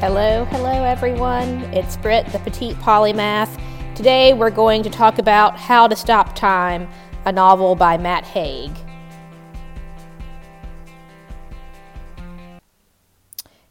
Hello, hello everyone. It's Britt, the Petite Polymath. Today we're going to talk about How to Stop Time, a novel by Matt Haig.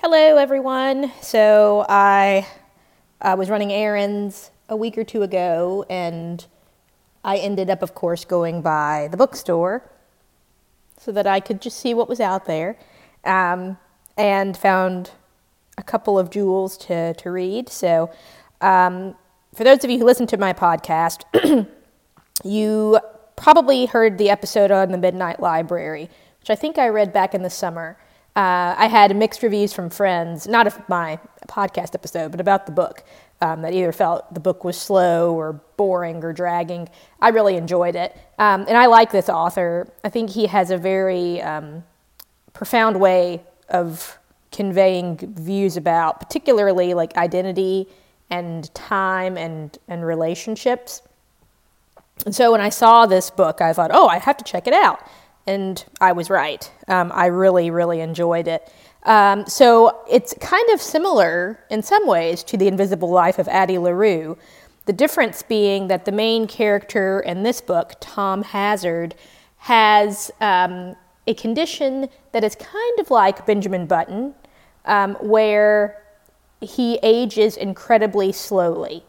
Hello everyone. So I, I was running errands a week or two ago and I ended up, of course, going by the bookstore so that I could just see what was out there um, and found a couple of jewels to, to read. So, um, for those of you who listen to my podcast, you probably heard the episode on the Midnight Library, which I think I read back in the summer. Uh, I had mixed reviews from friends, not of my podcast episode, but about the book, um, that either felt the book was slow or boring or dragging. I really enjoyed it. Um, and I like this author. I think he has a very um, profound way of conveying views about, particularly like identity and time and, and relationships. And so when I saw this book, I thought, oh, I have to check it out. And I was right. Um, I really, really enjoyed it. Um, so it's kind of similar in some ways to The Invisible Life of Addie LaRue. The difference being that the main character in this book, Tom Hazard, has um, a condition that is kind of like Benjamin Button, um, where he ages incredibly slowly.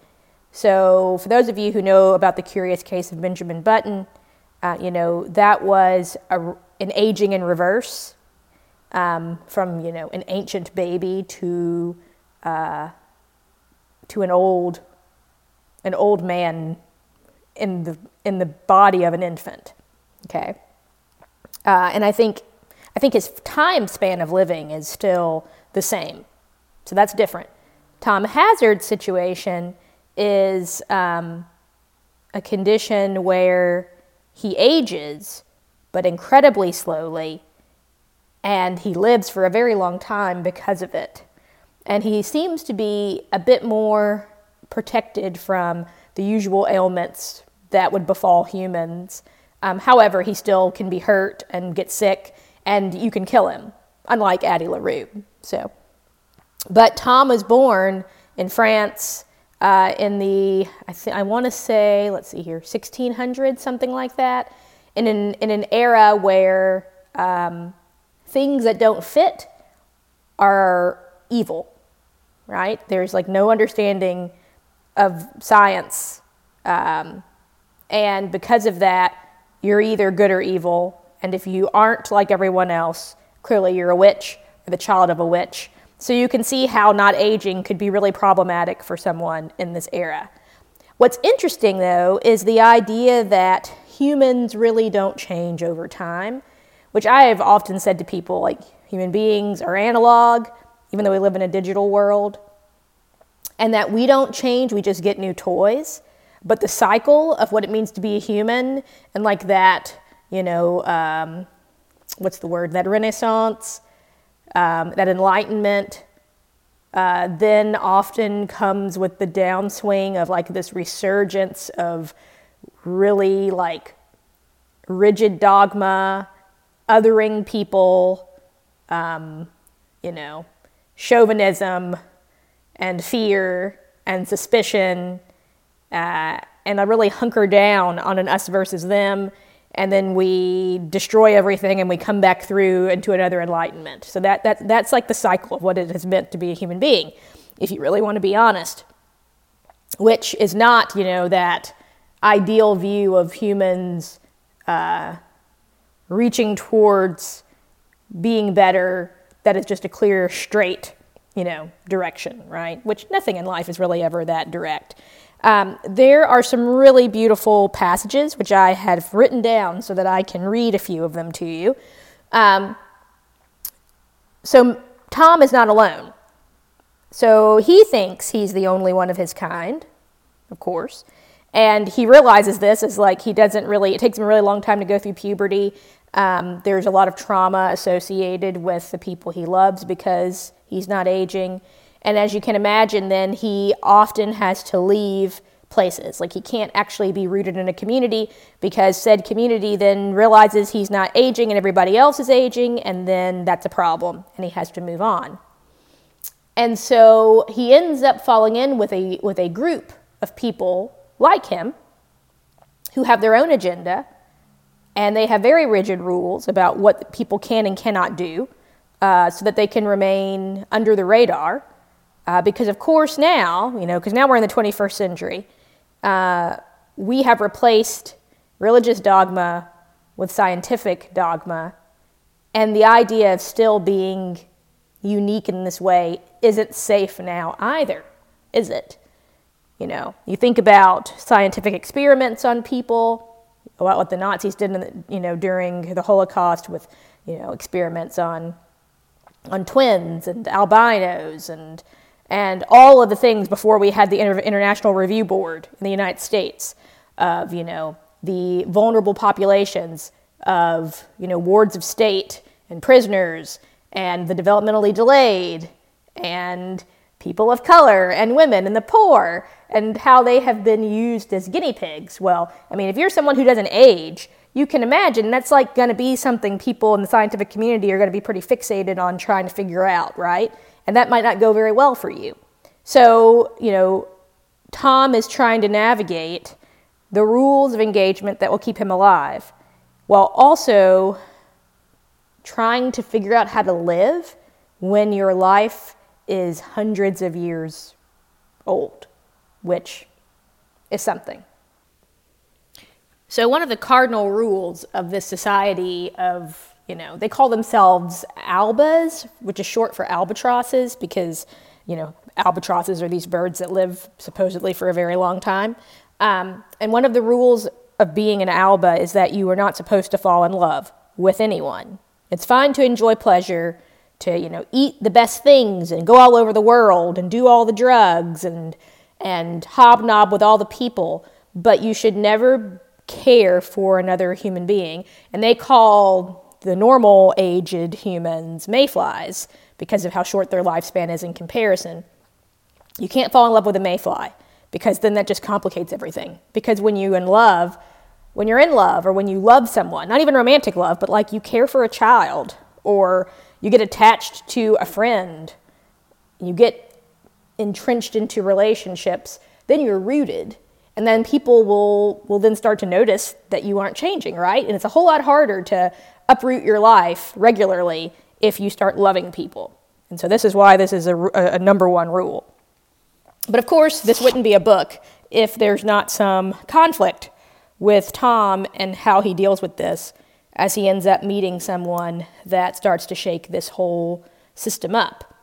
So, for those of you who know about the curious case of Benjamin Button, uh, you know that was a, an aging in reverse um, from you know an ancient baby to uh, to an old an old man in the in the body of an infant. Okay, uh, and I think I think his time span of living is still the same, so that's different. Tom Hazard's situation is um, a condition where he ages, but incredibly slowly and he lives for a very long time because of it. And he seems to be a bit more protected from the usual ailments that would befall humans. Um, however, he still can be hurt and get sick, and you can kill him, unlike Addie LaRue. So, but Tom was born in France uh, in the I, th- I want to say let's see here 1600 something like that, in an in an era where um, things that don't fit are evil, right? There's like no understanding of science. Um, and because of that, you're either good or evil. And if you aren't like everyone else, clearly you're a witch or the child of a witch. So you can see how not aging could be really problematic for someone in this era. What's interesting, though, is the idea that humans really don't change over time which I have often said to people like human beings are analog, even though we live in a digital world, and that we don't change, we just get new toys. But the cycle of what it means to be a human and like that, you know, um, what's the word? That renaissance, um, that enlightenment, uh, then often comes with the downswing of like this resurgence of really like rigid dogma othering people, um, you know, chauvinism and fear and suspicion, uh, and I really hunker down on an us versus them, and then we destroy everything and we come back through into another enlightenment. So that, that that's like the cycle of what it has meant to be a human being, if you really want to be honest. Which is not, you know, that ideal view of humans. Uh, reaching towards being better that is just a clear, straight, you know, direction, right? Which nothing in life is really ever that direct. Um, there are some really beautiful passages which I have written down so that I can read a few of them to you. Um, so Tom is not alone. So he thinks he's the only one of his kind, of course. And he realizes this is like he doesn't really, it takes him a really long time to go through puberty. Um, there's a lot of trauma associated with the people he loves because he's not aging. And as you can imagine, then he often has to leave places. Like he can't actually be rooted in a community because said community then realizes he's not aging and everybody else is aging, and then that's a problem and he has to move on. And so he ends up falling in with a, with a group of people like him who have their own agenda and they have very rigid rules about what people can and cannot do uh, so that they can remain under the radar. Uh, because, of course, now, you know, because now we're in the 21st century, uh, we have replaced religious dogma with scientific dogma, and the idea of still being unique in this way isn't safe now either, is it? You know, you think about scientific experiments on people, about what the Nazis did, the, you know, during the Holocaust with, you know, experiments on on twins and albinos and and all of the things before we had the Inter- International Review Board in the United States of, you know, the vulnerable populations of, you know, wards of state and prisoners and the developmentally delayed and people of color and women and the poor and how they have been used as guinea pigs. Well, I mean, if you're someone who doesn't age, you can imagine that's like going to be something people in the scientific community are going to be pretty fixated on trying to figure out, right? And that might not go very well for you. So, you know, Tom is trying to navigate the rules of engagement that will keep him alive while also trying to figure out how to live when your life is hundreds of years old, which is something. So, one of the cardinal rules of this society of, you know, they call themselves albas, which is short for albatrosses because, you know, albatrosses are these birds that live supposedly for a very long time. Um, and one of the rules of being an alba is that you are not supposed to fall in love with anyone. It's fine to enjoy pleasure, to you know eat the best things and go all over the world and do all the drugs and and hobnob with all the people, but you should never care for another human being. And they call the normal aged humans mayflies because of how short their lifespan is in comparison. You can't fall in love with a mayfly because then that just complicates everything. Because when you're in love, when you're in love or when you love someone, not even romantic love, but like you care for a child or you get attached to a friend, you get entrenched into relationships, then you're rooted. And then people will, will then start to notice that you aren't changing, right? And it's a whole lot harder to uproot your life regularly if you start loving people. And so this is why this is a, a number one rule. But of course, this wouldn't be a book if there's not some conflict with Tom and how he deals with this as he ends up meeting someone that starts to shake this whole system up.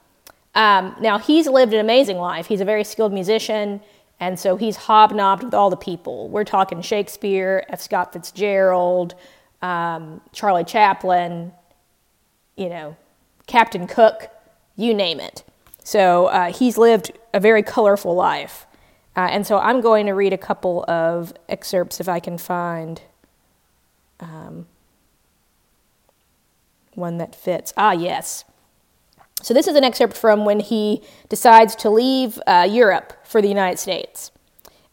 Um, now, he's lived an amazing life. He's a very skilled musician, and so he's hobnobbed with all the people. We're talking Shakespeare, F. Scott Fitzgerald, um, Charlie Chaplin, you know, Captain Cook, you name it. So uh, he's lived a very colorful life. Uh, and so I'm going to read a couple of excerpts if I can find um, one that fits. Ah, yes. So this is an excerpt from when he decides to leave uh, Europe for the United States.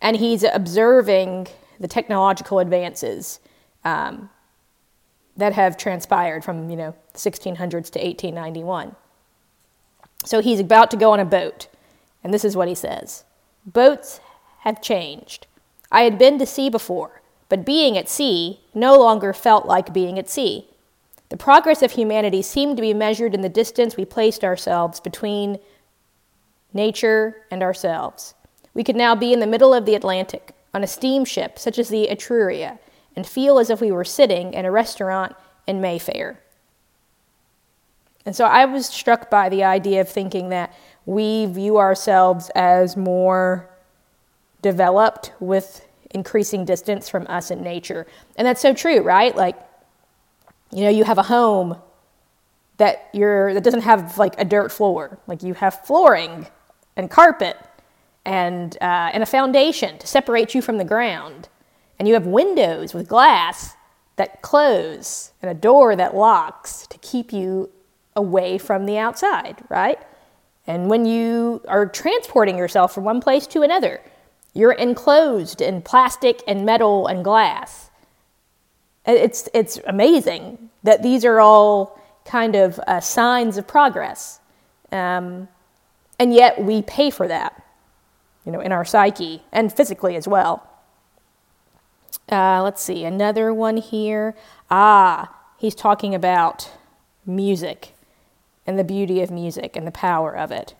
And he's observing the technological advances um, that have transpired from, you know, 1600s to 1891. So he's about to go on a boat, and this is what he says Boats have changed. I had been to sea before, but being at sea no longer felt like being at sea. The progress of humanity seemed to be measured in the distance we placed ourselves between nature and ourselves. We could now be in the middle of the Atlantic, on a steamship such as the Etruria, and feel as if we were sitting in a restaurant in Mayfair. And so I was struck by the idea of thinking that we view ourselves as more developed with increasing distance from us and nature. And that's so true, right? Like, you know, you have a home that you're that doesn't have like a dirt floor. Like you have flooring and carpet and uh, and a foundation to separate you from the ground. And you have windows with glass that close and a door that locks to keep you away from the outside, right? And when you are transporting yourself from one place to another, you're enclosed in plastic and metal and glass. It's, it's amazing that these are all kind of uh, signs of progress. Um, And yet we pay for that, you know, in our psyche and physically as well. Uh, let's see, another one here. Ah, he's talking about music and the beauty of music and the power of it.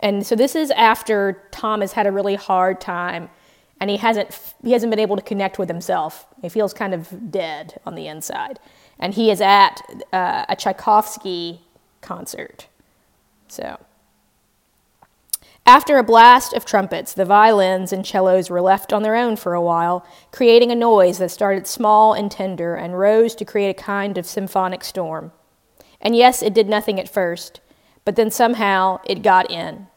And so this is after Tom has had a really hard time and he hasn't he hasn't been able to connect with himself. He feels kind of dead on the inside. And he is at uh, a Tchaikovsky concert. So after a blast of trumpets, the violins and cellos were left on their own for a while, creating a noise that started small and tender and rose to create a kind of symphonic storm. And yes, it did nothing at first, but then somehow it got in.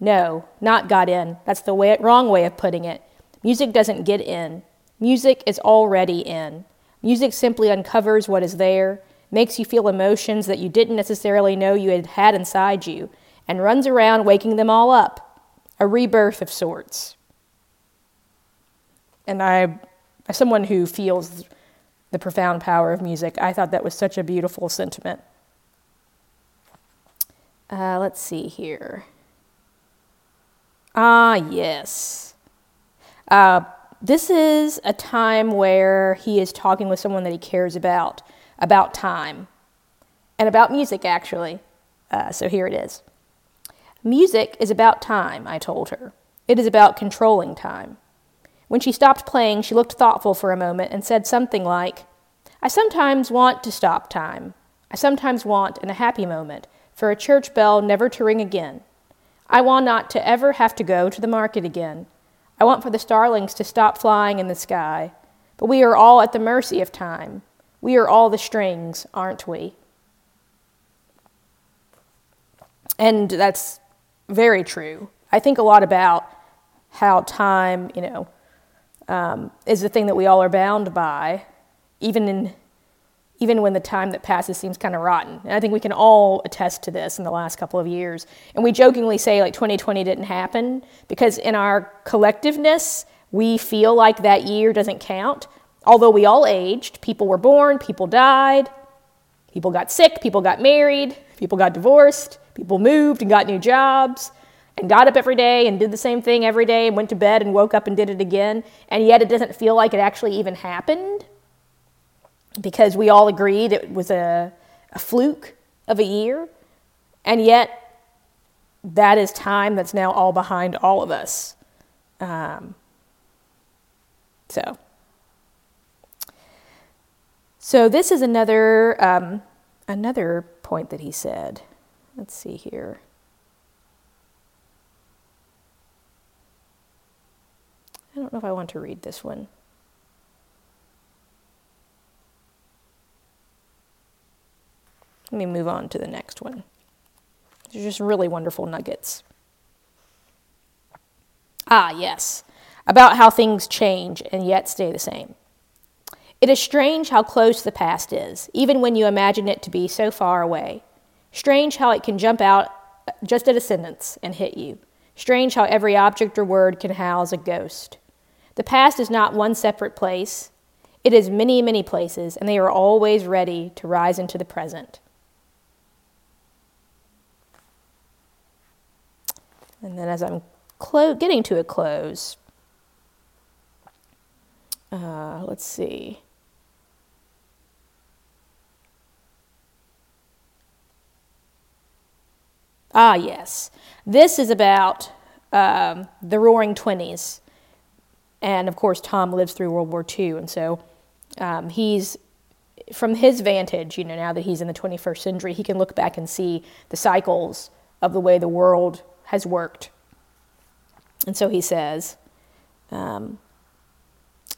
No, not got in. That's the way, wrong way of putting it. Music doesn't get in. Music is already in. Music simply uncovers what is there, makes you feel emotions that you didn't necessarily know you had had inside you, and runs around waking them all up. A rebirth of sorts. And I, as someone who feels the profound power of music, I thought that was such a beautiful sentiment. Uh, let's see here. Ah, yes. Uh, this is a time where he is talking with someone that he cares about, about time, and about music, actually. Uh, so here it is. Music is about time, I told her. It is about controlling time. When she stopped playing, she looked thoughtful for a moment and said something like, I sometimes want to stop time. I sometimes want, in a happy moment, for a church bell never to ring again. I want not to ever have to go to the market again. I want for the starlings to stop flying in the sky. But we are all at the mercy of time. We are all the strings, aren't we? And that's very true. I think a lot about how time, you know, um, is the thing that we all are bound by, even in even when the time that passes seems kind of rotten. And I think we can all attest to this in the last couple of years. And we jokingly say like 2020 didn't happen because in our collectiveness, we feel like that year doesn't count. Although we all aged, people were born, people died, people got sick, people got married, people got divorced, People moved and got new jobs and got up every day and did the same thing every day and went to bed and woke up and did it again. And yet it doesn't feel like it actually even happened because we all agreed it was a, a fluke of a year. And yet that is time that's now all behind all of us. Um, so. So this is another um, another point that he said. Let's see here. I don't know if I want to read this one. Let me move on to the next one. They're just really wonderful nuggets. Ah, yes, about how things change and yet stay the same. It is strange how close the past is, even when you imagine it to be so far away. Strange how it can jump out just at a sentence and hit you. Strange how every object or word can house a ghost. The past is not one separate place, it is many, many places, and they are always ready to rise into the present. And then, as I'm clo- getting to a close, uh, let's see. Ah, yes. This is about um, the Roaring Twenties. And of course, Tom lives through World War II. And so um, he's, from his vantage, you know, now that he's in the 21st century, he can look back and see the cycles of the way the world has worked. And so he says, um,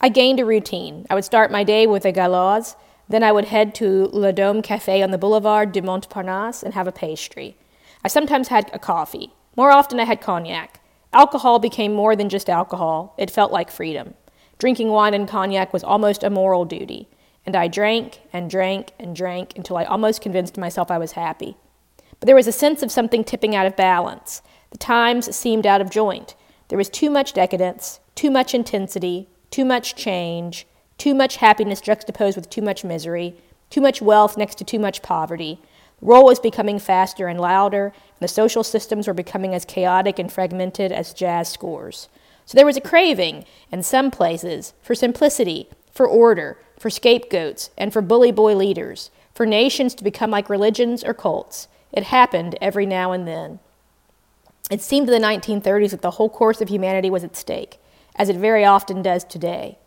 I gained a routine. I would start my day with a Gauloise, then I would head to Le Dome Cafe on the Boulevard de Montparnasse and have a pastry. I sometimes had a coffee. More often, I had cognac. Alcohol became more than just alcohol, it felt like freedom. Drinking wine and cognac was almost a moral duty, and I drank and drank and drank until I almost convinced myself I was happy. But there was a sense of something tipping out of balance. The times seemed out of joint. There was too much decadence, too much intensity, too much change, too much happiness juxtaposed with too much misery, too much wealth next to too much poverty, The Roll was becoming faster and louder, and the social systems were becoming as chaotic and fragmented as jazz scores. So there was a craving, in some places, for simplicity, for order, for scapegoats, and for bully boy leaders, for nations to become like religions or cults. It happened every now and then. It seemed in the 1930s that the whole course of humanity was at stake, as it very often does today.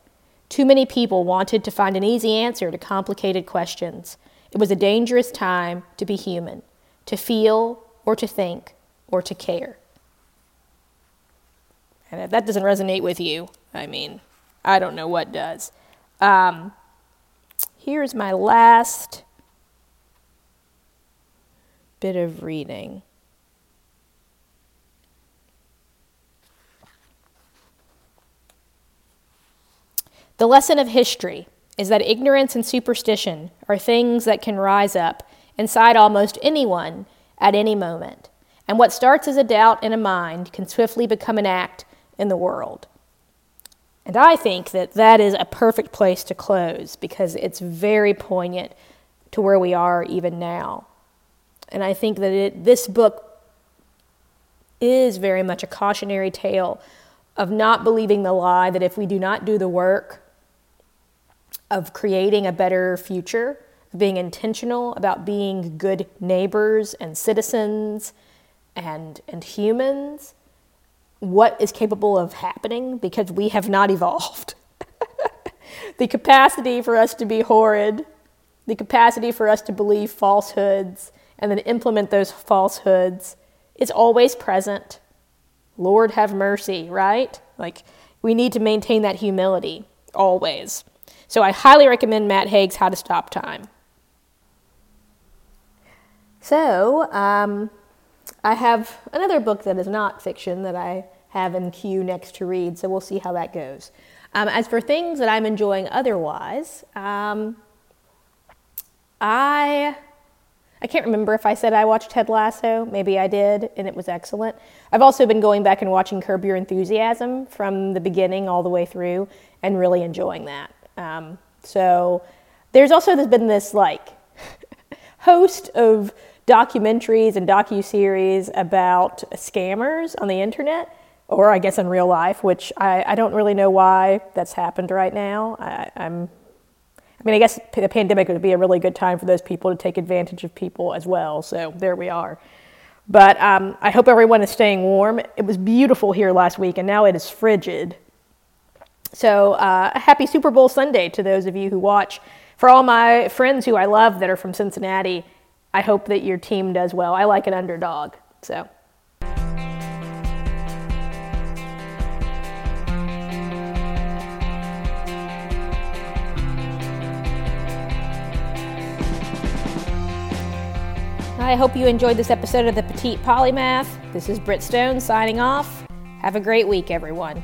Too many people wanted to find an easy answer to complicated questions. It was a dangerous time to be human, to feel or to think or to care. And if that doesn't resonate with you, I mean, I don't know what does. Um, here's my last bit of reading. The lesson of history is that ignorance and superstition are things that can rise up inside almost anyone at any moment. And what starts as a doubt in a mind can swiftly become an act in the world. And I think that that is a perfect place to close because it's very poignant to where we are even now. And I think that it, this book is very much a cautionary tale of not believing the lie that if we do not do the work of creating a better future, being intentional about being good neighbors and citizens and, and humans, what is capable of happening because we have not evolved. the capacity for us to be horrid, the capacity for us to believe falsehoods and then implement those falsehoods is always present. Lord have mercy, right? Like, we need to maintain that humility always. So I highly recommend Matt Haig's How to Stop Time. So, um, I have another book that is not fiction that I have in queue next to read, so we'll see how that goes. Um, as for things that I'm enjoying otherwise, um, I I can't remember if I said I watched Ted Lasso. Maybe I did, and it was excellent. I've also been going back and watching Curb Your Enthusiasm from the beginning all the way through, and really enjoying that. Um, so there's also there's been this like host of documentaries and docu series about scammers on the internet, or I guess in real life, which I, I don't really know why that's happened right now. I, I'm I mean, I guess the pandemic would be a really good time for those people to take advantage of people as well. So there we are. But um, I hope everyone is staying warm. It was beautiful here last week, and now it is frigid. So, uh, happy Super Bowl Sunday to those of you who watch. For all my friends who I love that are from Cincinnati, I hope that your team does well. I like an underdog. So. I hope you enjoyed this episode of the Petite Polymath. This is Britt Stone signing off. Have a great week, everyone.